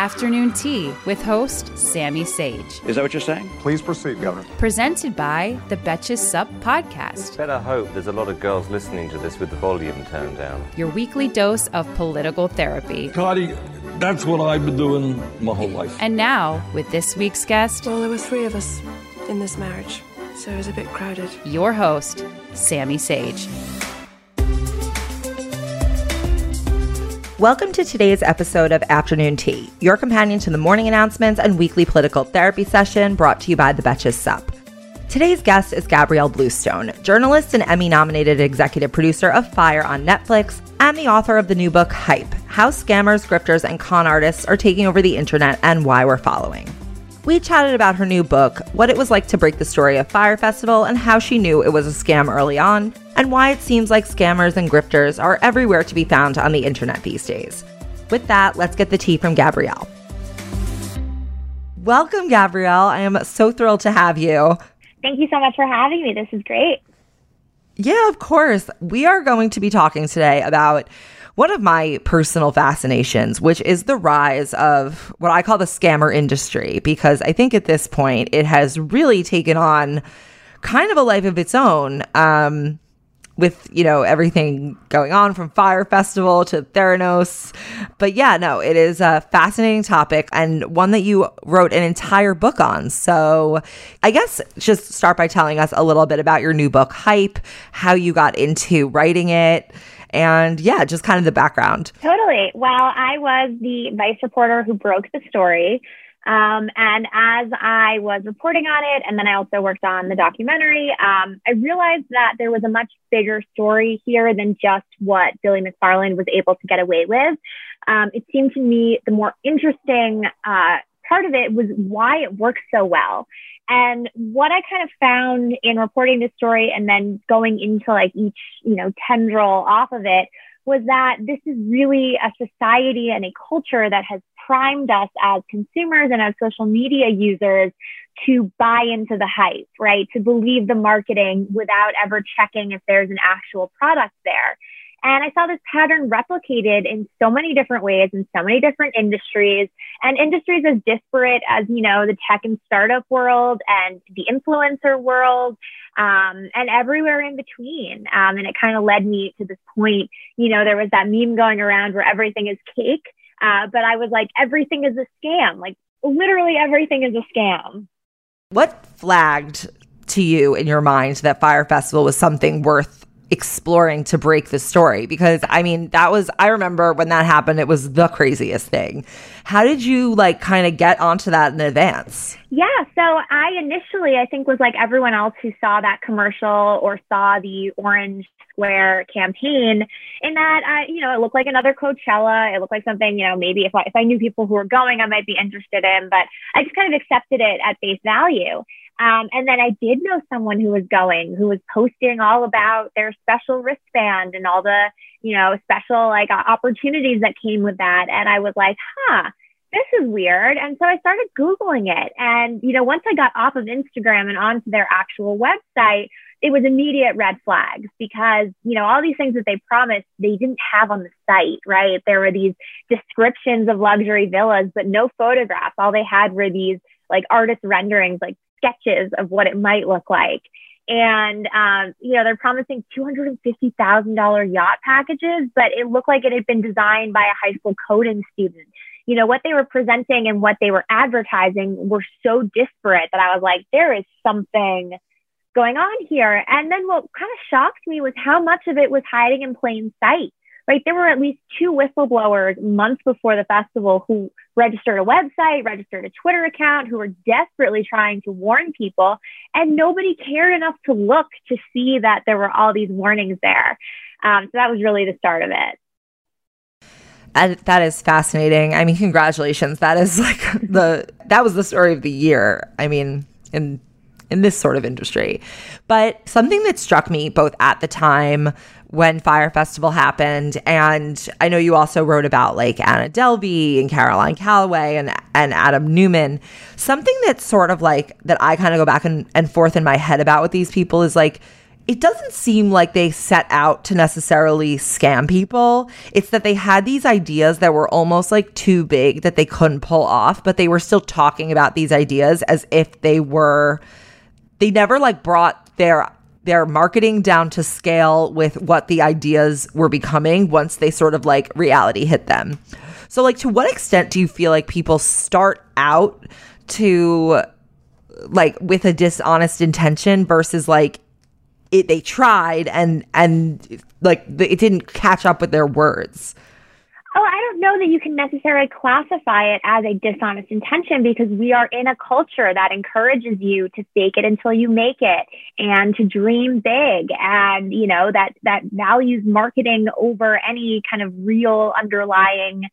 Afternoon Tea with host Sami Sage. Is that what you're saying? Please proceed, Governor. Presented by the Betches Sup Podcast, Better hope there's a lot of girls listening to this with the volume turned down. your weekly dose of political therapy. Cardi, that's what I've been doing my whole life. And now, with this week's guest, Well, there were three of us in this marriage, so it was a bit crowded. your host, Sami Sage. Welcome to today's episode of Afternoon Tea, your companion to the morning announcements and weekly political therapy session brought to you by the Betches Sup. Today's guest is Gabrielle Bluestone, journalist and Emmy nominated executive producer of Fyre on Netflix and the author of the new book Hype How Scammers, Grifters, and Con Artists Are Taking Over the Internet and Why We're Following. We chatted about her new book, what it was like to break the story of Fyre Festival, and how she knew it was a scam early on, and why it seems like scammers and grifters are everywhere to be found on the internet these days. With that, let's get the tea from Gabrielle. Welcome, Gabrielle. I am so thrilled to have you. Thank you so much for having me. This is great. Yeah, of course. We are going to be talking today about one of my personal fascinations, which is the rise of what I call the scammer industry, because I think at this point it has really taken on kind of a life of its own. Um, with you know everything going on from Fyre Festival to Theranos, but yeah, no, it is a fascinating topic and one that you wrote an entire book on. So, I guess just start by telling us a little bit about your new book, Hype, how you got into writing it, and yeah, just kind of the background. Totally. Well, I was the vice reporter who broke the story. Um, and as I was reporting on it, and then I also worked on the documentary, um, I realized that there was a much bigger story here than just what Billy McFarland was able to get away with. Um, it seemed to me the more interesting uh, part of it was why it works so well. And what I kind of found in reporting this story and then going into like each, you know, tendril off of it was that this is really a society and a culture that has primed us as consumers and as social media users to buy into the hype, right? To believe the marketing without ever checking if there's an actual product there. And I saw this pattern replicated in so many different ways in so many different industries and industries as disparate as, you know, the tech and startup world and the influencer world um, and everywhere in between. Um, and it kind of led me to this point, you know, there was that meme going around where everything is cake. Uh, but I was like, everything is a scam. Like literally everything is a scam. What flagged to you in your mind that Fyre Festival was something worth exploring to break the story because I mean that was I remember when that happened it was the craziest thing. How did you like kind of get onto that in advance? Yeah, so I initially I think was like everyone else who saw that commercial or saw the orange square campaign in that I you know it looked like another Coachella, it looked like something, you know, maybe if I, if I knew people who were going I might be interested in, but I just kind of accepted it at face value. Um, and then I did know someone who was going, who was posting all about their special wristband and all the, you know, special like opportunities that came with that. And I was like, huh, this is weird. And so I started Googling it. And, you know, once I got off of Instagram and onto their actual website, it was immediate red flags because, you know, all these things that they promised, they didn't have on the site, right? There were these descriptions of luxury villas, but no photographs. All they had were these like artist renderings, like sketches of what it might look like. And, um, you know, they're promising $250,000 yacht packages, but it looked like it had been designed by a high school coding student. You know, what they were presenting and what they were advertising were so disparate that I was like, there is something going on here. And then what kind of shocked me was how much of it was hiding in plain sight right? There were at least two whistleblowers months before the festival who registered a website, registered a Twitter account, who were desperately trying to warn people. And nobody cared enough to look to see that there were all these warnings there. Um, so that was really the start of it. And that is fascinating. I mean, congratulations. That is like the that was the story of the year. I mean, in in this sort of industry. But something that struck me both at the time when Fyre Festival happened, and I know you also wrote about like Anna Delvey and Caroline Calloway and and Adam Neumann. Something that's sort of like that I kind of go back and, and forth in my head about with these people is like it doesn't seem like they set out to necessarily scam people. It's that they had these ideas that were almost like too big that they couldn't pull off, but they were still talking about these ideas as if they were they never like brought their their marketing down to scale with what the ideas were becoming once they sort of like reality hit them. So like to what extent do you feel like people start out to like with a dishonest intention versus like it they tried and and like it didn't catch up with their words? Oh, I don't know that you can necessarily classify it as a dishonest intention because we are in a culture that encourages you to fake it until you make it and to dream big and, you know, that, that values marketing over any kind of real underlying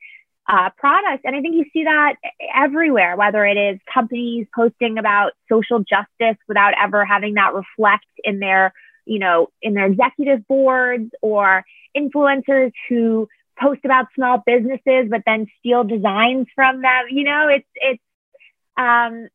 uh, product. And I think you see that everywhere, whether it is companies posting about social justice without ever having that reflect in their, you know, in their executive boards or influencers who post about small businesses, but then steal designs from them. You know, it's, it's, um,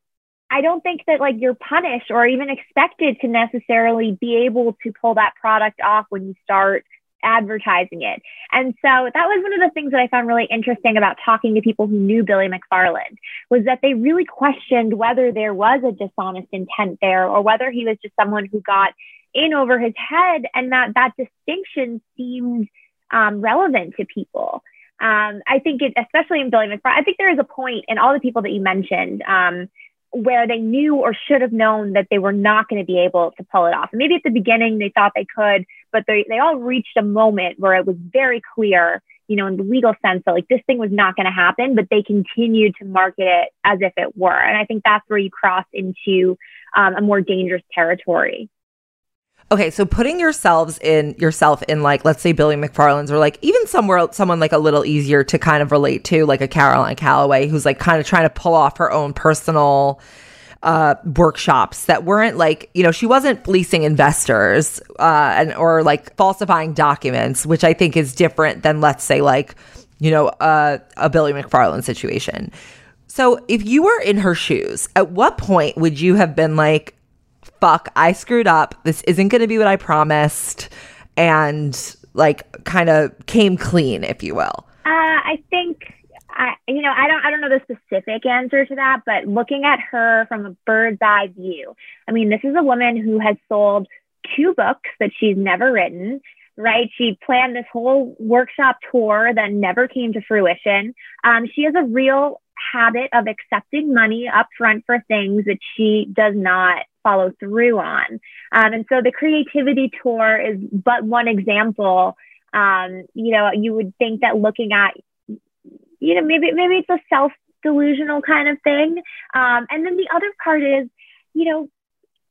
I don't think that like you're punished or even expected to necessarily be able to pull that product off when you start advertising it. And so that was one of the things that I found really interesting about talking to people who knew Billy McFarland was that they really questioned whether there was a dishonest intent there or whether he was just someone who got in over his head and that that distinction seemed um, relevant to people. Um, I think it, especially in Billy McFarland, I think there is a point in all the people that you mentioned um, where they knew or should have known that they were not going to be able to pull it off. And maybe at the beginning they thought they could, but they, they all reached a moment where it was very clear, you know, in the legal sense that like this thing was not going to happen, but they continued to market it as if it were. And I think that's where you cross into um, a more dangerous territory. Okay, so putting yourselves in yourself in like let's say Billy McFarland's or like even somewhere someone like a little easier to kind of relate to, like a Caroline Calloway who's like kind of trying to pull off her own personal uh, workshops that weren't like you know she wasn't fleecing investors uh, and or like falsifying documents, which I think is different than let's say like you know uh, a Billy McFarland situation. So if you were in her shoes, at what point would you have been like, fuck, I screwed up. This isn't going to be what I promised. And like kind of came clean, if you will? Uh, I think I, you know, I don't, I don't know the specific answer to that, but looking at her from a bird's eye view, I mean, this is a woman who has sold two books that she's never written, right? She planned this whole workshop tour that never came to fruition. Um, she has a real habit of accepting money up front for things that she does not follow through on. Um, and so the creativity tour is but one example. Um, you know, you would think that looking at, you know, maybe maybe it's a self delusional kind of thing. Um, and then the other part is, you know,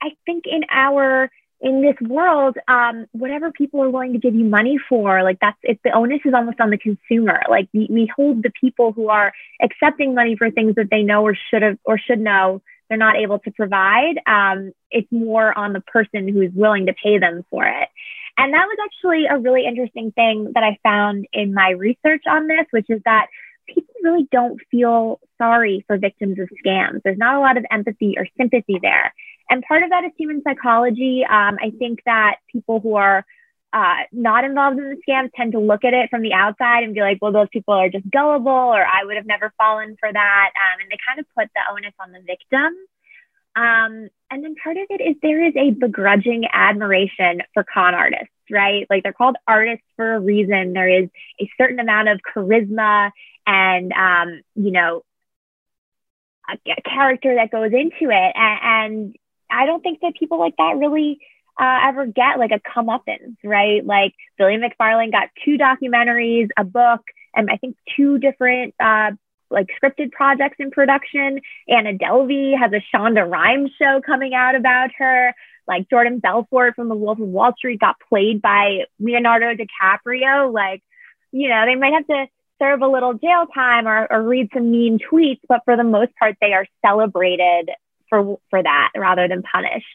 I think in our in this world, um, whatever people are willing to give you money for, like that's it's the onus is almost on the consumer. Like we, we hold the people who are accepting money for things that they know or should have or should know they're not able to provide. Um, it's more on the person who's willing to pay them for it. And that was actually a really interesting thing that I found in my research on this, which is that people really don't feel sorry for victims of scams. There's not a lot of empathy or sympathy there. And part of that is human psychology. Um, I think that people who are uh, not involved in the scams tend to look at it from the outside and be like, well, those people are just gullible, or I would have never fallen for that. Um, and they kind of put the onus on the victim. Um, and then part of it is there is a begrudging admiration for con artists, right? Like they're called artists for a reason. There is a certain amount of charisma and, um, you know, a, a, character that goes into it. And, and I don't think that people like that really uh, ever get like a comeuppance, right? Like Billy McFarland got two documentaries, a book, and I think two different uh, like scripted projects in production. Anna Delvey has a Shonda Rhimes show coming out about her. Like Jordan Belfort from The Wolf of Wall Street got played by Leonardo DiCaprio. Like, you know, they might have to serve a little jail time or, or read some mean tweets, but for the most part, they are celebrated for for that rather than punished.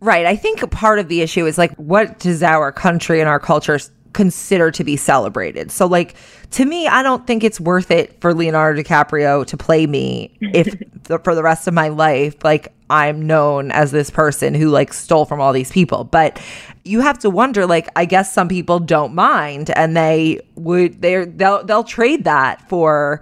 Right. I think part of the issue is like, what does our country and our culture consider to be celebrated? So, like, to me, I don't think it's worth it for Leonardo DiCaprio to play me if the, for the rest of my life, like, I'm known as this person who like stole from all these people. But you have to wonder, like, I guess some people don't mind and they would, they're, they'll, they'll trade that for,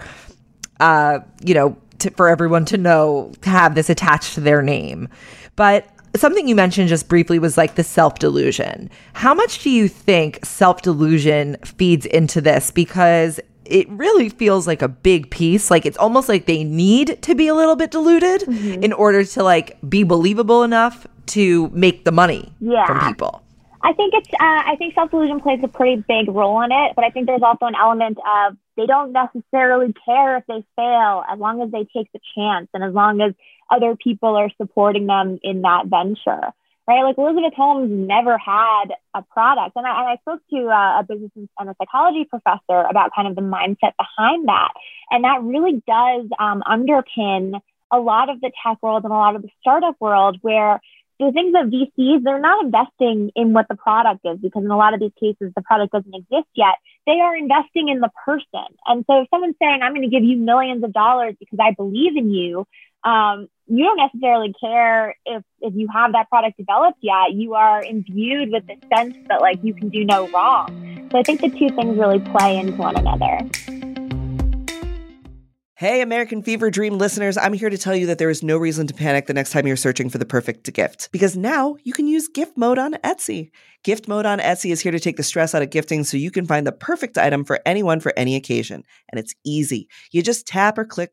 uh, you know, to, for everyone to know, to have this attached to their name. But something you mentioned just briefly was like the self delusion. How much do you think self delusion feeds into this? Because it really feels like a big piece. Like it's almost like they need to be a little bit deluded mm-hmm. in order to like be believable enough to make the money yeah. from people. I think it's. Uh, I think self delusion plays a pretty big role in it, but I think there's also an element of they don't necessarily care if they fail as long as they take the chance and as long as other people are supporting them in that venture, right? Like Elizabeth Holmes never had a product. And I, and I spoke to a, a business and a psychology professor about kind of the mindset behind that. And that really does um, underpin a lot of the tech world and a lot of the startup world where the things that VCs, they're not investing in what the product is because in a lot of these cases, the product doesn't exist yet. They are investing in the person. And so if someone's saying, I'm going to give you millions of dollars because I believe in you, um, you don't necessarily care if if you have that product developed yet. You are imbued with the sense that like you can do no wrong. So I think the two things really play into one another. Hey, American Fever Dream listeners, I'm here to tell you that there is no reason to panic the next time you're searching for the perfect gift. Because now you can use gift mode on Etsy. Gift mode on Etsy is here to take the stress out of gifting so you can find the perfect item for anyone for any occasion. And it's easy. You just tap or click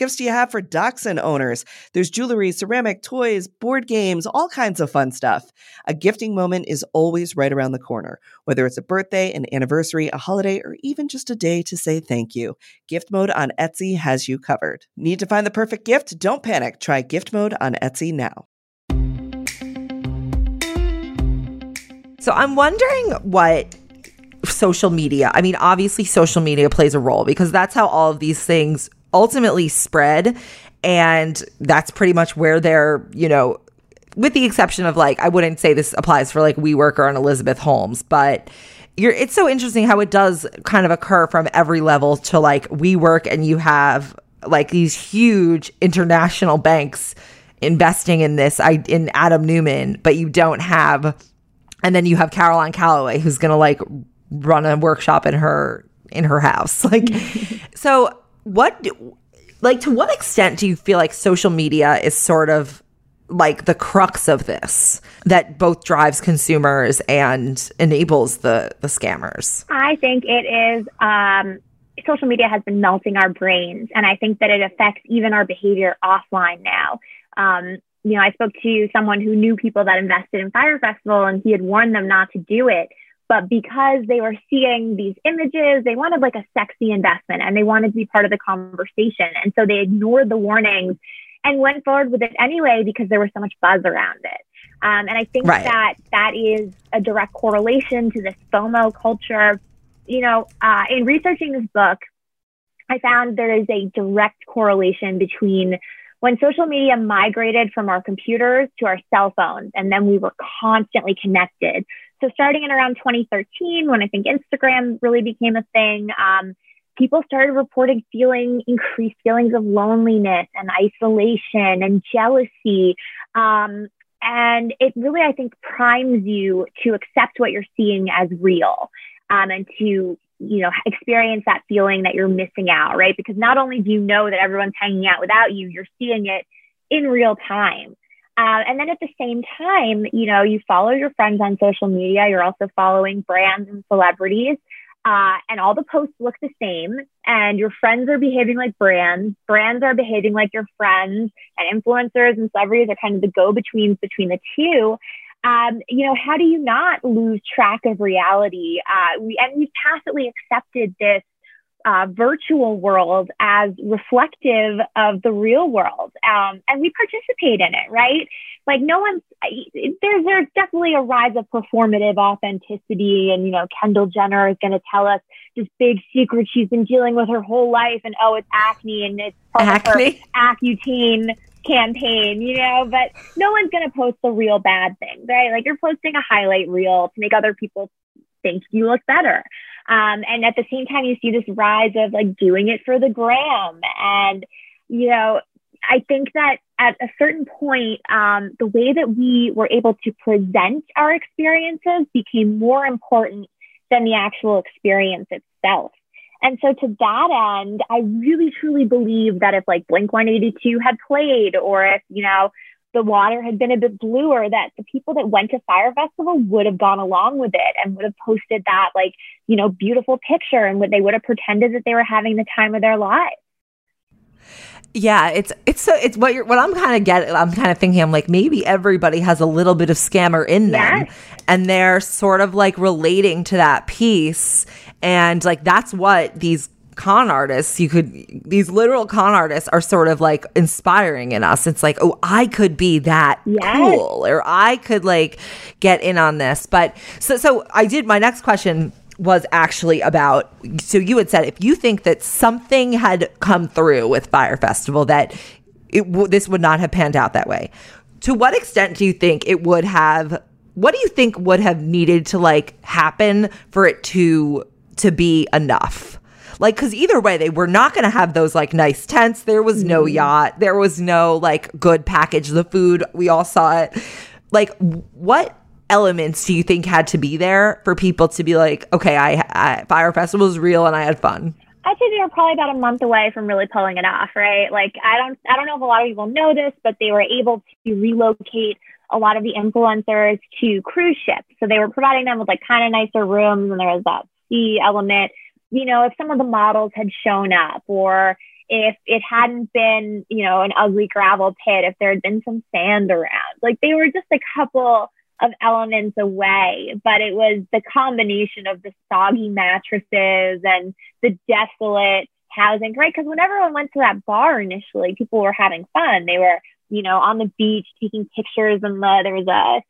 gifts do you have for dachshund owners? There's jewelry, ceramic, toys, board games, all kinds of fun stuff. A gifting moment is always right around the corner, whether it's a birthday, an anniversary, a holiday, or even just a day to say thank you. Gift mode on Etsy has you covered. Need to find the perfect gift? Don't panic. Try gift mode on Etsy now. So I'm wondering what social media, I mean, obviously, social media plays a role because that's how all of these things ultimately spread. And that's pretty much where they're, you know, with the exception of like, I wouldn't say this applies for like WeWork or an Elizabeth Holmes, but you're, it's so interesting how it does kind of occur from every level to like WeWork and you have like these huge international banks investing in this I in Adam Neumann, but you don't have, and then you have Caroline Calloway who's gonna like run a workshop in her in her house. Like, so what like to what extent do you feel like social media is sort of like the crux of this that both drives consumers and enables the the scammers? I think it is um social media has been melting our brains and i think that it affects even our behavior offline now. Um you know i spoke to someone who knew people that invested in Fyre Festival and he had warned them not to do it but because they were seeing these images, they wanted like a sexy investment and they wanted to be part of the conversation. And so they ignored the warnings and went forward with it anyway because there was so much buzz around it. Um, and I think right. that that is a direct correlation to this FOMO culture. You know, uh, in researching this book, I found there is a direct correlation between when social media migrated from our computers to our cell phones, and then we were constantly connected so starting in around 2013, when I think Instagram really became a thing, um, people started reporting feeling increased feelings of loneliness and isolation and jealousy. Um, and it really, I think, primes you to accept what you're seeing as real um, and to you know, experience that feeling that you're missing out, right? Because not only do you know that everyone's hanging out without you, you're seeing it in real time. Uh, and then at the same time, you know, you follow your friends on social media. You're also following brands and celebrities. Uh, and all the posts look the same, and your friends are behaving like brands. Brands are behaving like your friends, and influencers and celebrities are kind of the go betweens between the two um, you know, how do you not lose track of reality? Uh, we, and we've tacitly accepted this uh, virtual world as reflective of the real world. Um, and we participate in it, right? Like no one's, there's, there's definitely a rise of performative authenticity. And, you know, Kendall Jenner is going to tell us this big secret she's been dealing with her whole life. And oh, it's acne and it's acne. Accutane campaign, you know, but no one's going to post the real bad things, right? Like you're posting a highlight reel to make other people think you look better. Um, and at the same time, you see this rise of like doing it for the gram. And, you know, I think that at a certain point, um, the way that we were able to present our experiences became more important than the actual experience itself. And so to that end, I really truly believe that if like Blink 182 had played or if, you know, the water had been a bit bluer, that the people that went to Fyre Festival would have gone along with it and would have posted that like, you know, beautiful picture and what they would have pretended that they were having the time of their lives. Yeah, it's it's so it's what you're what I'm kind of getting. I'm kind of thinking I'm like maybe everybody has a little bit of scammer in them, yes. and they're sort of like relating to that piece, and like that's what these con artists you could these literal con artists are sort of like inspiring in us. It's like oh i could be that yes. cool or i could like get in on this. But so so i did my next question was actually about so you had said if you think that something had come through with Fyre Festival that it w- this would not have panned out that way to what extent do you think it would have what do you think would have needed to like happen for it to to be enough like because either way they were not going to have those like nice tents there was no mm-hmm. yacht there was no like good package the food we all saw it like what elements do you think had to be there for people to be like, okay, I, I Fyre Festival is real and I had fun? I'd say they were probably about a month away from really pulling it off, right? Like I don't I don't know if a lot of people know this, but they were able to relocate a lot of the influencers to cruise ships. So they were providing them with like kind of nicer rooms and there was that sea element. You know, if some of the models had shown up or if it hadn't been, you know, an ugly gravel pit, if there had been some sand around. Like they were just a couple of elements away, but it was the combination of the soggy mattresses and the desolate housing, right? Because when everyone went to that bar initially, people were having fun. They were, you know, on the beach taking pictures, and the, there was a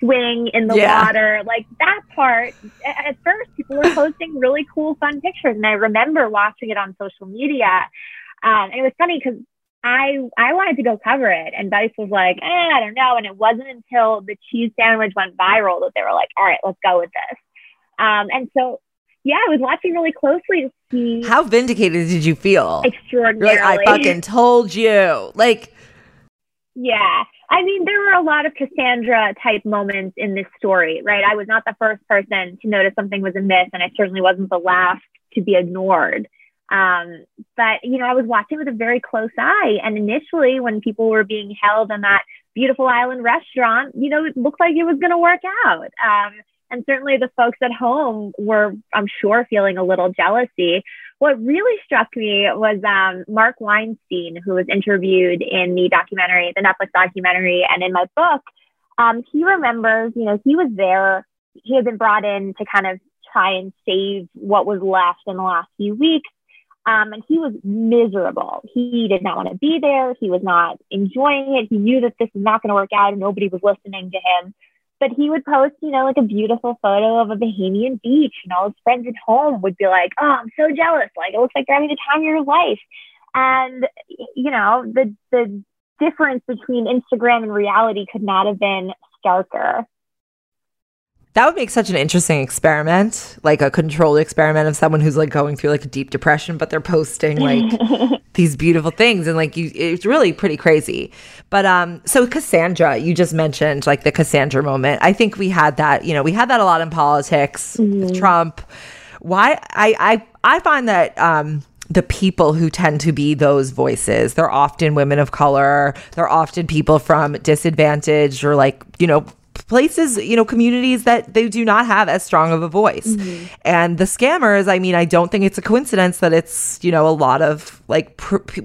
swing in the yeah. water. Like that part, at first, people were posting really cool, fun pictures. And I remember watching it on social media. Um, and it was funny because I I wanted to go cover it, and Vice was like, eh, I don't know. And it wasn't until the cheese sandwich went viral that they were like, all right, let's go with this. Um, and so, yeah, I was watching really closely to see how vindicated did you feel? Extraordinarily. Like, I fucking told you. Like, yeah. I mean, there were a lot of Cassandra type moments in this story, right? I was not the first person to notice something was amiss, and I certainly wasn't the last to be ignored. Um, but, you know, I was watching with a very close eye. And initially, when people were being held in that beautiful island restaurant, you know, it looked like it was going to work out. Um, and certainly the folks at home were, I'm sure, feeling a little jealousy. What really struck me was um, Marc Weinstein, who was interviewed in the documentary, the Netflix documentary, and in my book. Um, he remembers, you know, he was there. He had been brought in to kind of try and save what was left in the last few weeks. Um, and he was miserable. He did not want to be there. He was not enjoying it. He knew that this was not going to work out and nobody was listening to him. But he would post, you know, like a beautiful photo of a Bahamian beach, and all his friends at home would be like, "Oh, I'm so jealous! Like, it looks like you're having the time of your life." And you know, the the difference between Instagram and reality could not have been starker. That would make such an interesting experiment, like a controlled experiment of someone who's like going through like a deep depression, but they're posting like these beautiful things and like you it's really pretty crazy. But um so Cassandra, you just mentioned like the Cassandra moment. I think we had that, you know, we had that a lot in politics, mm-hmm. Trump why I I I find that um the people who tend to be those voices they're often women of color they're often people from disadvantaged or like you know places you know communities that they do not have as strong of a voice mm-hmm. and the scammers i mean i don't think it's a coincidence that it's you know a lot of like pr- p-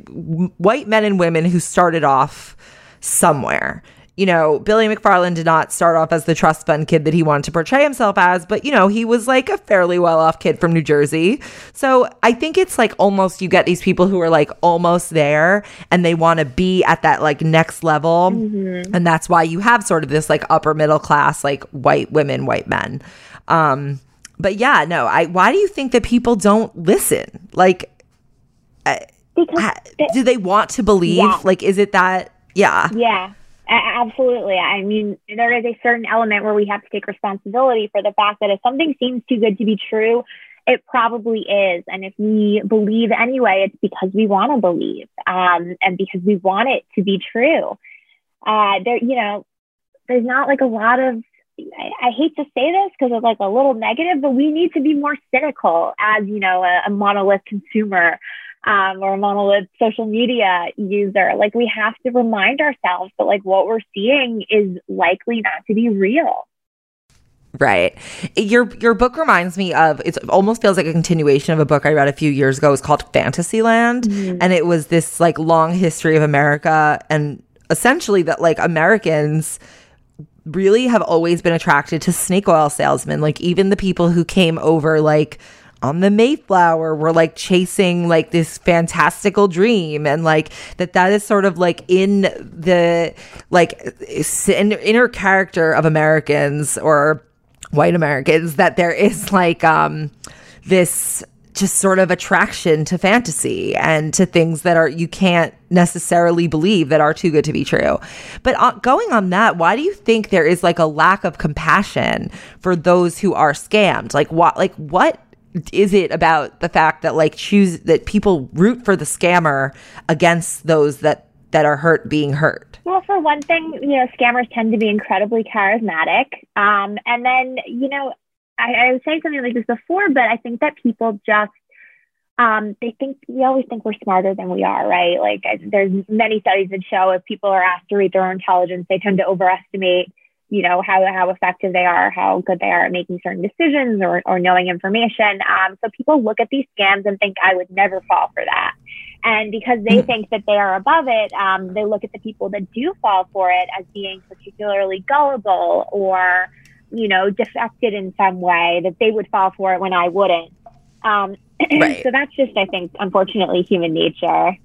white men and women who started off somewhere you know, Billy McFarland did not start off as the trust fund kid that he wanted to portray himself as, but you know, he was like a fairly well off kid from New Jersey. So I think it's like almost you get these people who are like almost there and they want to be at that like next level. Mm-hmm. And that's why you have sort of this like upper middle class, like white women, white men. Um, but yeah, no, I, why do you think that people don't listen? Like, because do they want to believe? Yeah. Like, is it that? Yeah. Yeah. Absolutely. I mean, there is a certain element where we have to take responsibility for the fact that if something seems too good to be true, it probably is. And if we believe anyway, it's because we want to believe um, and because we want it to be true. Uh, there, you know, there's not like a lot of, I, I hate to say this because it's like a little negative, but we need to be more cynical as, you know, a, a monolith consumer um, or a monolith social media user. Like we have to remind ourselves that like what we're seeing is likely not to be real. Right. Your your book reminds me of it almost feels like a continuation of a book I read a few years ago. It's called Fantasyland mm-hmm. and it was this like long history of America and essentially that like Americans really have always been attracted to snake oil salesmen. Like even the people who came over like on the Mayflower we're like chasing like this fantastical dream and like that that is sort of like in the like inner character of Americans or white Americans that there is like um this just sort of attraction to fantasy and to things that are you can't necessarily believe that are too good to be true. But uh, going on that, why do you think there is like a lack of compassion for those who are scammed? Like what like what is it about the fact that like choose that people root for the scammer against those that that are hurt being hurt? Well, for one thing, you know, scammers tend to be incredibly charismatic. Um, and then, you know, I, I was saying something like this before, but I think that people just um, they think we always think we're smarter than we are, right? Like there's many studies that show if people are asked to rate their own intelligence, they tend to overestimate you know how how effective they are, how good they are at making certain decisions or or knowing information. Um, so people look at these scams and think I would never fall for that. And because they hmm. think that they are above it, um, they look at the people that do fall for it as being particularly gullible or, you know, defected in some way that they would fall for it when I wouldn't. Um, right. so that's just, I think, unfortunately, human nature.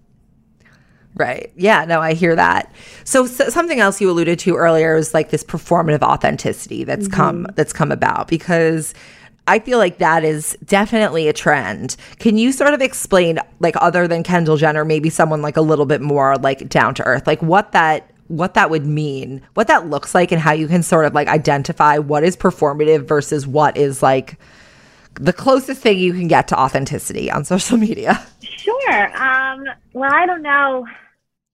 Right. Yeah, no, I hear that. So, so, something else you alluded to earlier is like this performative authenticity that's mm-hmm. come that's come about because I feel like that is definitely a trend. Can you sort of explain like other than Kendall Jenner, maybe someone like a little bit more like down to earth, like what that what that would mean, what that looks like and how you can sort of like identify what is performative versus what is like the closest thing you can get to authenticity on social media. Sure. Um, well, I don't know.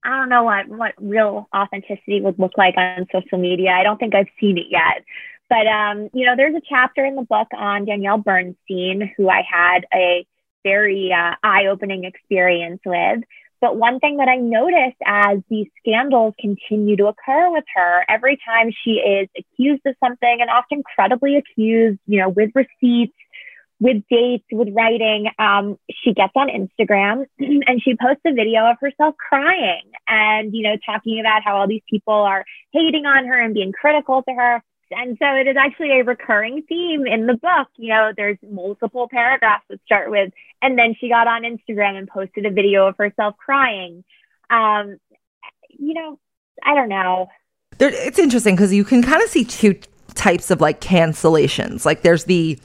I don't know what, what real authenticity would look like on social media. I don't think I've seen it yet. But, um, you know, there's a chapter in the book on Danielle Bernstein, who I had a very uh, eye opening experience with. But one thing that I noticed as these scandals continue to occur with her, every time she is accused of something and often credibly accused, you know, with receipts, with dates, with writing, um, she gets on Instagram and she posts a video of herself crying and, you know, talking about how all these people are hating on her and being critical to her. And so it is actually a recurring theme in the book. You know, there's multiple paragraphs that start with, and then she got on Instagram and posted a video of herself crying. Um, you know, I don't know. There, it's interesting because you can kind of see two types of like cancellations. Like there's the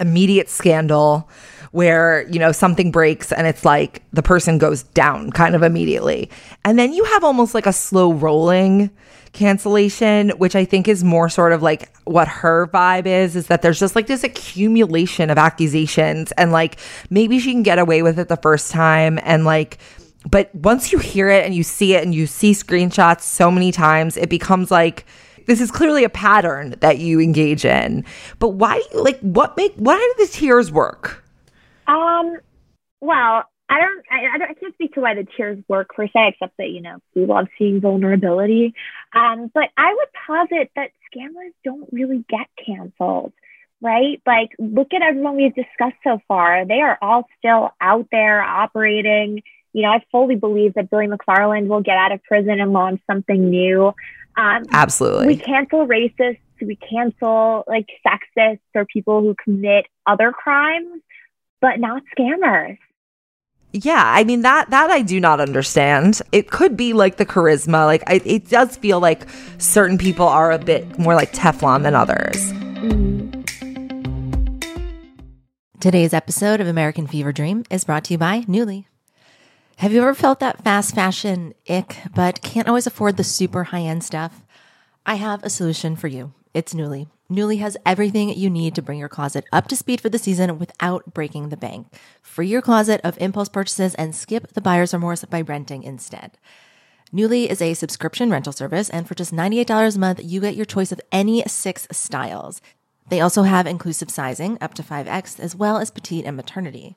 immediate scandal where you know something breaks and it's like the person goes down kind of immediately. And then you have almost like a slow rolling cancellation which i think is more sort of like what her vibe is is that there's just like this accumulation of accusations and like maybe she can get away with it the first time and like but once you hear it and you see it and you see screenshots so many times it becomes like this is clearly a pattern that you engage in. But why do you like what make why do the tears work? Um, well, I don't, I, I, don't, I can't speak to why the tears work per se, except that, you know, we love seeing vulnerability. Um, but I would posit that scammers don't really get canceled, right? Like, look at everyone we've discussed so far. They are all still out there operating. You know, I fully believe that Billy McFarland will get out of prison and launch something new. Um, Absolutely. We cancel racists, we cancel like sexists or people who commit other crimes, but not scammers. Yeah, I mean that that I do not understand. It could be like the charisma. Like I, it does feel like certain people are a bit more like Teflon than others. Today's episode of American Fever Dream is brought to you by Nuuly. Have you ever felt that fast fashion ick, but can't always afford the super high end stuff? I have a solution for you. It's Nuuly. Nuuly has everything you need to bring your closet up to speed for the season without breaking the bank. Free your closet of impulse purchases and skip the buyer's remorse by renting instead. Nuuly is a subscription rental service, and for just $98 a month, you get your choice of any six styles. They also have inclusive sizing up to 5X, as well as petite and maternity.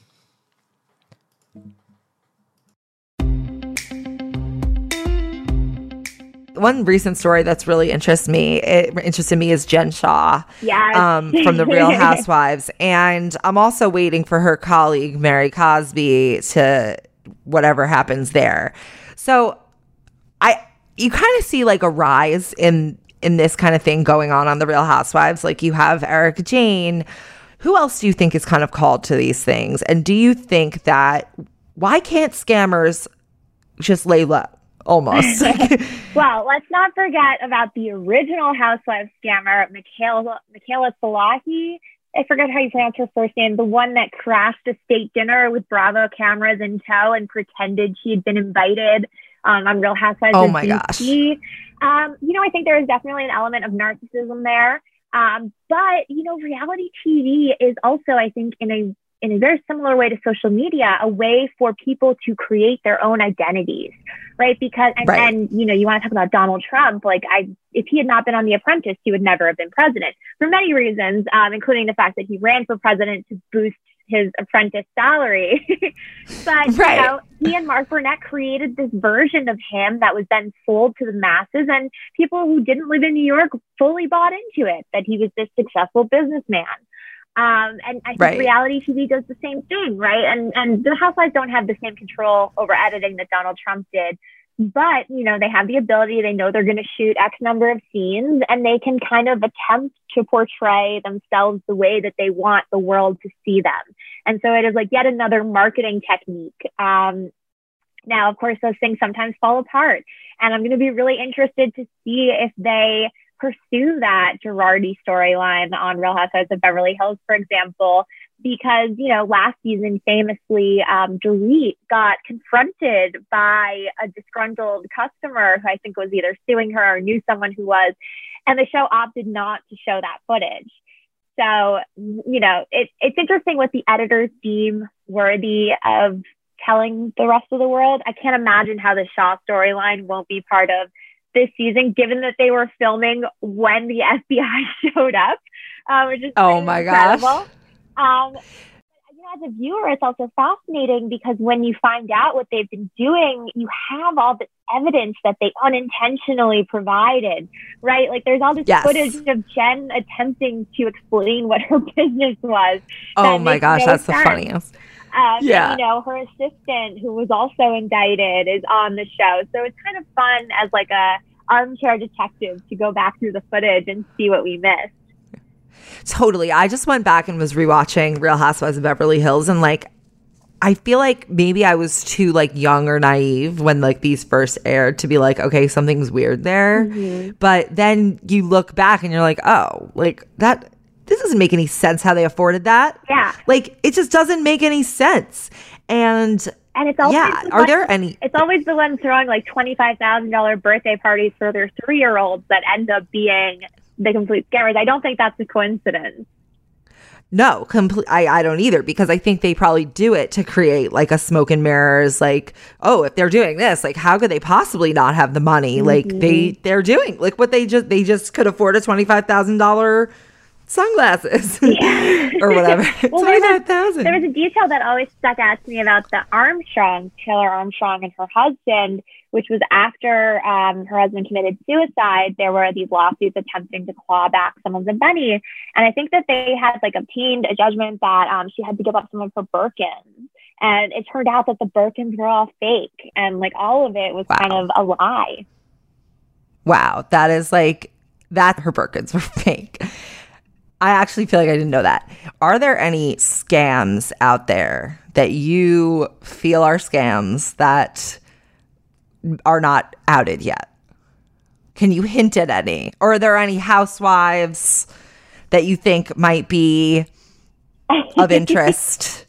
One recent story that's really interests me, it interested me is Jen Shah, Yes. um, from the Real Housewives. And I'm also waiting for her colleague, Mary Cosby, to whatever happens there. So I you kind of see like a rise in in this kind of thing going on on the Real Housewives. Like you have Erika Jayne. Who else do you think is kind of called to these things? And do you think that why can't scammers just lay low? Almost. well, let's not forget about the original housewife scammer, Michaela, Michaela Salahi. I forget how you pronounce her first name, the one that crashed a state dinner with Bravo cameras in tow and pretended she had been invited um, on Real Housewives Oh my gosh. Um, you know, I think there is definitely an element of narcissism there. Um, but you know, reality TV is also, I think, in a in a very similar way to social media, a way for people to create their own identities, right? Because and, Right. and you know, you want to talk about Donald Trump, like I, if he had not been on The Apprentice, he would never have been president for many reasons, um, including the fact that he ran for president to boost his apprentice salary. but Right. you know, he and Mark Burnett created this version of him that was then sold to the masses, and people who didn't live in New York fully bought into it that he was this successful businessman. Um, and I think Right. reality TV does the same thing, right? And and the housewives don't have the same control over editing that Donald Trump did. But, you know, they have the ability, they know they're going to shoot X number of scenes and they can kind of attempt to portray themselves the way that they want the world to see them. And so it is like yet another marketing technique. Um, now, of course, those things sometimes fall apart. And I'm going to be really interested to see if they pursue that Girardi storyline on Real Housewives of Beverly Hills, for example, because, you know, last season, famously, um, Dorit got confronted by a disgruntled customer who I think was either suing her or knew someone who was. And the show opted not to show that footage. So, you know, it, it's interesting what the editors deem worthy of telling the rest of the world. I can't imagine how the Shah storyline won't be part of this season, given that they were filming when the FBI showed up, uh, which is Oh my gosh. Um, as a viewer, it's also fascinating because when you find out what they've been doing, you have all the evidence that they unintentionally provided, right? Like there's all this Yes. footage of Jen attempting to explain what her business was. Oh my gosh, no that's the funniest. Um, and, Yeah. you know, her assistant, who was also indicted, is on the show. So it's kind of fun as like a armchair detective to go back through the footage and see what we missed. Totally. I just went back and was rewatching Real Housewives of Beverly Hills and like I feel like maybe I was too like young or naive when like these first aired to be like, okay, something's weird there. Mm-hmm. But then you look back and you're like, oh, like that this doesn't make any sense how they afforded that. Yeah. Like it just doesn't make any sense. And And it's always yeah, the are one- there any It's always the ones throwing like twenty five thousand dollar birthday parties for their three year olds that end up being the complete scammers. I don't think that's a coincidence. No, complete. I, I don't either because I think they probably do it to create like a smoke and mirrors. Like, oh, if they're doing this, like, how could they possibly not have the money? Like, they mm-hmm. they're doing like what they just they just could afford a twenty five thousand dollar sunglasses or whatever. Well, twenty there was, five thousand. there was a detail that always stuck out to me about the Armstrong, Taylor Armstrong, and her husband, which was after um, her husband committed suicide. There were these lawsuits attempting to claw back some of the money, and I think that they had like obtained a judgment that um, she had to give up some of her Birkins. And it turned out that the Birkins were all fake, and like all of it was kind of a lie. Wow, that is like that. Her Birkins were fake. I actually feel like I didn't know that. Are there any scams out there that you feel are scams that are not outed yet? Can you hint at any? Or are there any housewives that you think might be of interest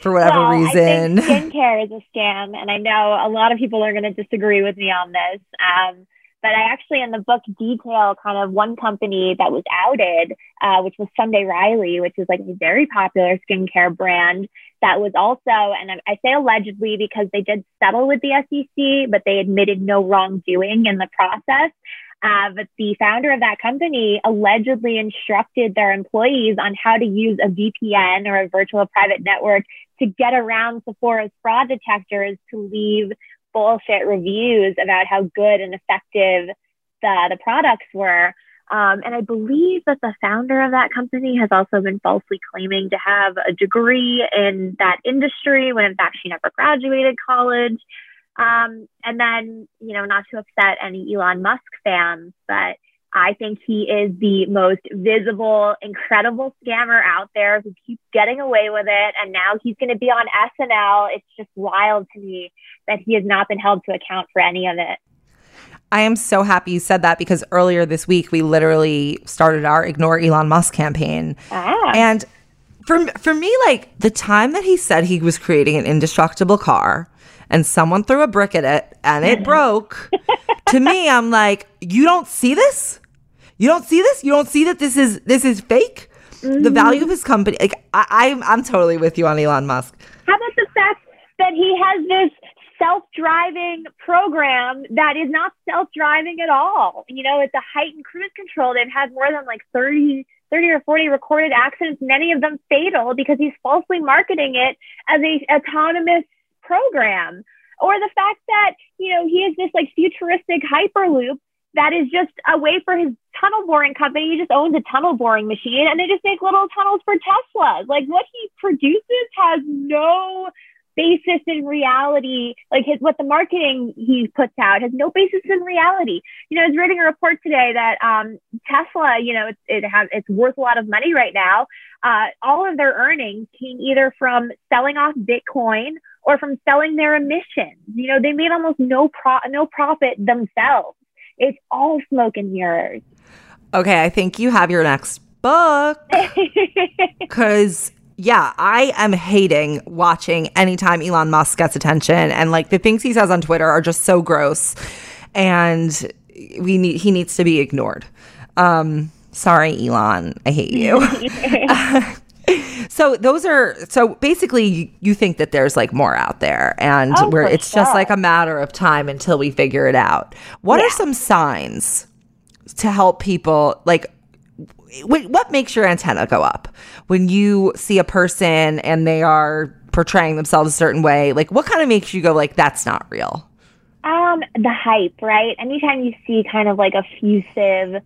for whatever well, reason? I think skincare is a scam, and I know a lot of people are going to disagree with me on this. Um, but I actually, in the book, detail kind of one company that was outed, uh, which was Sunday Riley, which is like a very popular skincare brand that was also, and I, say allegedly because they did settle with the SEC, but they admitted no wrongdoing in the process. Uh, but the founder of that company allegedly instructed their employees on how to use a VPN or a virtual private network to get around Sephora's fraud detectors to leave bullshit reviews about how good and effective the, the products were. Um, and I believe that the founder of that company has also been falsely claiming to have a degree in that industry when in fact she never graduated college. Um, and then, you know, not to upset any Elon Musk fans, but I think he is the most visible, incredible scammer out there who keeps getting away with it. And now he's going to be on SNL. It's just wild to me that he has not been held to account for any of it. I am so happy you said that because earlier this week we literally started our ignore Elon Musk campaign. Ah. And for for me like the time that he said he was creating an indestructible car and someone threw a brick at it and it broke, to me I'm like, you don't see this? You don't see this? You don't see that this is this is fake? The mm-hmm. value of his company like I, I'm I'm totally with you on Elon Musk. How about the fact that he has this self-driving program that is not self-driving at all? You know, it's a heightened cruise control. They've had more than like 30, 30 or 40 recorded accidents, many of them fatal because he's falsely marketing it as a autonomous program. Or the fact that, you know, he has this like futuristic hyperloop that is just a way for his tunnel boring company. He just owns a tunnel boring machine and they just make little tunnels for Teslas. Like what he produces has no basis in reality. Like his what the marketing he puts out has no basis in reality. You know, I was reading a report today that um, Tesla, you know, it's, it has it's worth a lot of money right now. Uh, all of their earnings came either from selling off Bitcoin or from selling their emissions. You know, they made almost no pro no profit themselves. It's all smoke and mirrors. Okay, I think you have your next book. Because, yeah, I am hating watching anytime Elon Musk gets attention. And like the things he says on Twitter are just so gross. And we need he needs to be ignored. Um, sorry, Elon. I hate you. so those are so basically you, think that there's like more out there and Oh, where it's just like a matter of time until we figure it out. What are some signs to help people like wh- what makes your antenna go up when you see a person and they are portraying themselves a certain way? Like, what kind of makes you go like, "That's not real"? Um, the hype, right? Anytime you see kind of like effusive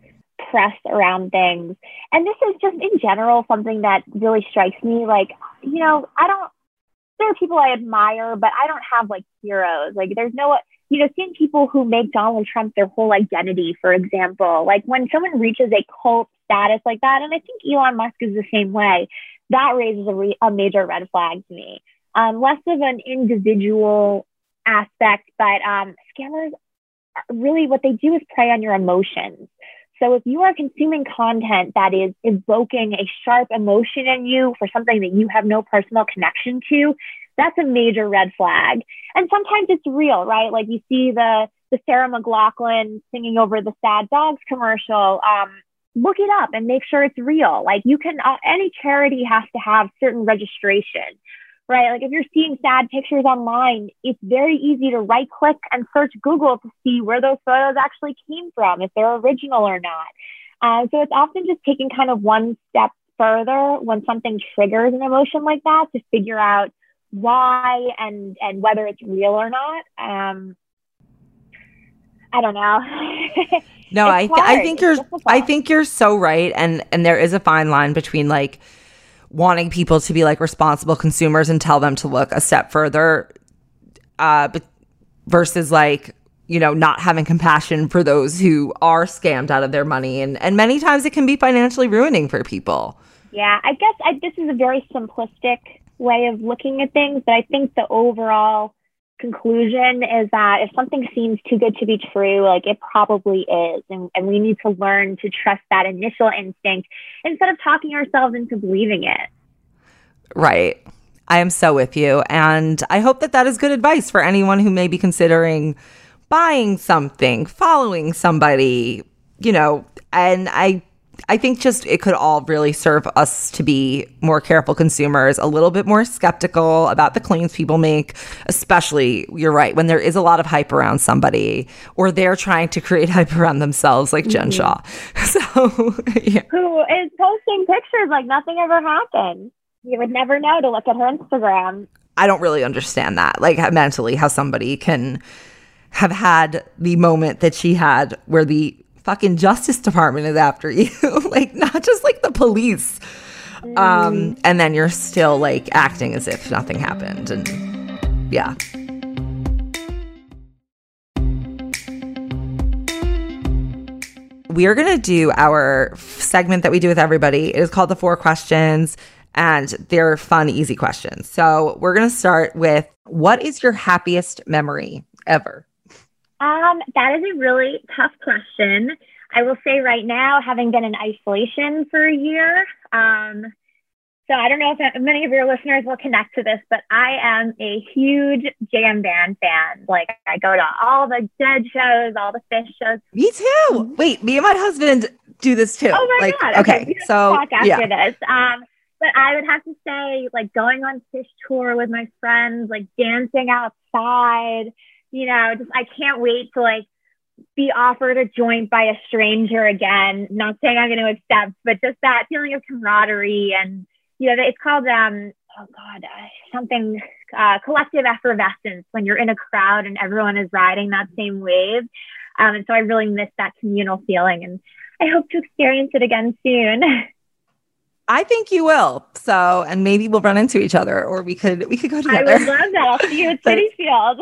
press around things, and this is just in general something that really strikes me. Like, you know, I don't. There are people I admire, but I don't have like heroes. Like, there's no you know, seeing people who make Donald Trump their whole identity, for example, like when someone reaches a cult status like that, and I think Elon Musk is the same way, that raises a, re- a major red flag to me. Um, less of an individual aspect, but um, scammers really what they do is prey on your emotions. So if you are consuming content that is evoking a sharp emotion in you for something that you have no personal connection to, that's a major red flag. And sometimes it's real, right? Like you see the the Sarah McLachlan singing over the sad dogs commercial. Um, look it up and make sure it's real. Like you can, uh, any charity has to have certain registration, right? Like if you're seeing sad pictures online, it's very easy to right click and search Google to see where those photos actually came from, if they're original or not. Uh, so it's often just taking kind of one step further when something triggers an emotion like that to figure out why and and whether it's real or not. Um, I don't know. no, I th- I think you're I think you're so right, and and there is a fine line between like wanting people to be like responsible consumers and tell them to look a step further, uh, but versus like you know not having compassion for those who are scammed out of their money, and and many times it can be financially ruining for people. Yeah, I guess I, this is a very simplistic way of looking at things, but I think the overall conclusion is that if something seems too good to be true, like it probably is. And, and we need to learn to trust that initial instinct instead of talking ourselves into believing it. Right. I am so with you. And I hope that that is good advice for anyone who may be considering buying something, following somebody, you know, and I I think just it could all really serve us to be more careful consumers, a little bit more skeptical about the claims people make, especially, you're right, when there is a lot of hype around somebody or they're trying to create hype around themselves, like Jen mm-hmm. Shah. So, yeah. Who is posting pictures like nothing ever happened. You would never know to look at her Instagram. I don't really understand that, like mentally, how somebody can have had the moment that she had where the fucking Justice Department is after you, like not just like the police. Um, and then you're still like acting as if nothing happened, and yeah. We are going to do our segment that we do with everybody. It is called the four questions, and they're fun, easy questions. So we're going to start with what is your happiest memory ever? Um, that is a really tough question. I will say right now, having been in isolation for a year, um, so I don't know if many of your listeners will connect to this, but I am a huge jam band fan. Like I go to all the dead shows, all the Phish shows. Me too. Mm-hmm. Wait, me and my husband do this too. Oh my like, god. Okay, okay so after yeah. this. Um, but I would have to say, like going on Phish tour with my friends, like dancing outside, you know, just I can't wait to like be offered a joint by a stranger again. Not saying I'm going to accept, but just that feeling of camaraderie and you know, it's called um oh god uh, something uh, collective effervescence when you're in a crowd and everyone is riding that same wave. Um, and so I really miss that communal feeling, and I hope to experience it again soon. I think you will. So, and maybe we'll run into each other, or we could we could go together. I would love that. I'll see you at Citi Field.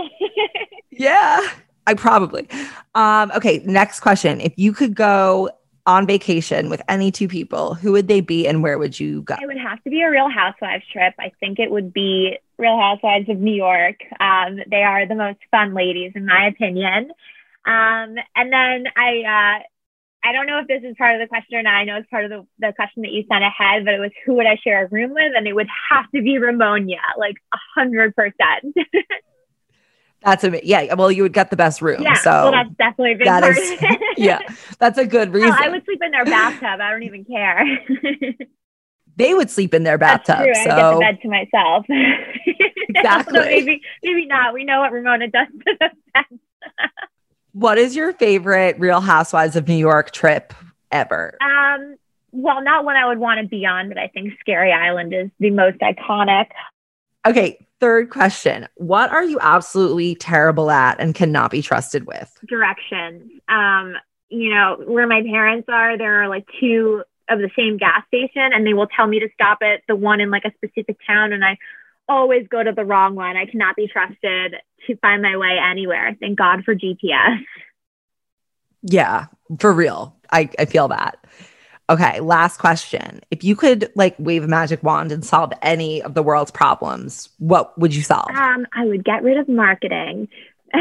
yeah, I probably. Um, okay, next question. If you could go on vacation with any two people, who would they be, and where would you go? It would have to be a Real Housewives trip. I think it would be Real Housewives of New York. Um, they are the most fun ladies, in my opinion. Um, and then I. Uh, I don't know if this is part of the question or not. I know it's part of the, the question that you sent ahead, but it was who would I share a room with? And it would have to be Ramona, like a hundred percent. That's a yeah. Well, you would get the best room. Yeah, so well, that's definitely a big that part. Is, yeah, that's a good oh, reason. I would sleep in their bathtub. I don't even care. they would sleep in their bathtub. That's true. So. I get the bed to myself. Exactly. maybe maybe not. We know what Ramona does to the bed. What is your favorite Real Housewives of New York trip ever? Um, well, not one I would want to be on, but I think Scary Island is the most iconic. Okay, third question. What are you absolutely terrible at and cannot be trusted with? Directions. Um, you know, where my parents are, there are like two of the same gas station and they will tell me to stop at the one in like a specific town and I always go to the wrong one. I cannot be trusted to find my way anywhere. Thank God for GPS. Yeah, for real. I, I feel that. Okay, last question. If you could like wave a magic wand and solve any of the world's problems, what would you solve? Um, I would get rid of marketing.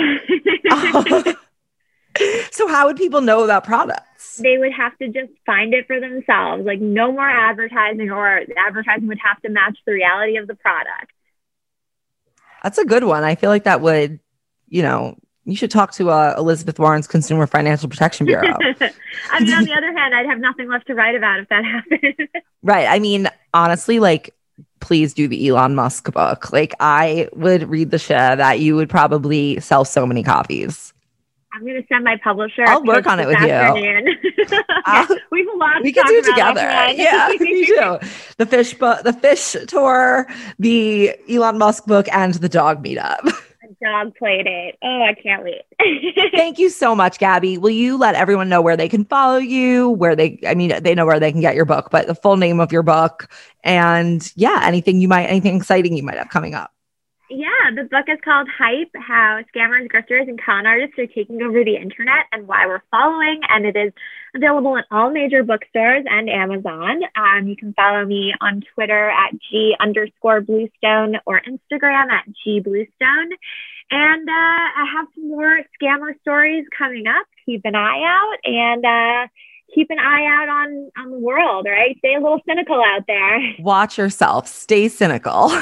so how would people know about products? They would have to just find it for themselves. Like no more advertising or advertising would have to match the reality of the product. That's a good one. I feel like that would, you know, you should talk to uh, Elizabeth Warren's Consumer Financial Protection Bureau. I mean, on the other hand, I'd have nothing left to write about if that happened. right. I mean, honestly, like, please do the Elon Musk book. Like, I would read the shit that. You would probably sell so many copies. I'm going to send my publisher. I'll work on it with afternoon. you. yeah, we have a lot. We can do it together. yeah, we do. The Phish book, the Phish tour, the Elon Musk book, and the dog meetup. dog played it. Oh, I can't wait. Thank you so much, Gabby. Will you let everyone know where they can follow you, where they, I mean, they know where they can get your book, but the full name of your book and yeah, anything you might, anything exciting you might have coming up. Yeah, the book is called Hype How Scammers, Grifters, and Con Artists Are Taking Over the Internet and Why We're Following. And it is available in all major bookstores and Amazon. Um, you can follow me on Twitter at G underscore Bluestone or Instagram at G Bluestone. And uh, I have some more scammer stories coming up. Keep an eye out and uh, keep an eye out on on the world. Right, stay a little cynical out there. Watch yourself. Stay cynical.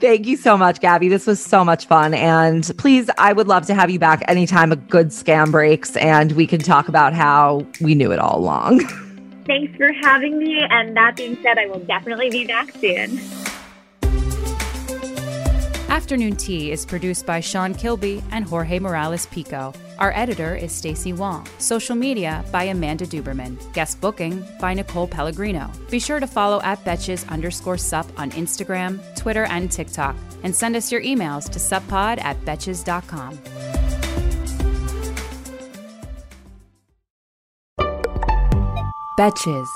Thank you so much, Gabby. This was so much fun. And please, I would love to have you back anytime a good scam breaks and we can talk about how we knew it all along. Thanks for having me. And that being said, I will definitely be back soon. Afternoon Tea is produced by Sean Kilby and Jorge Morales Pico. Our editor is Stacy Wong. Social media by Amanda Duberman. Guest booking by Nicole Pellegrino. Be sure to follow at Betches underscore sup on Instagram, Twitter, and TikTok. And send us your emails to suppod at betches.com. Betches.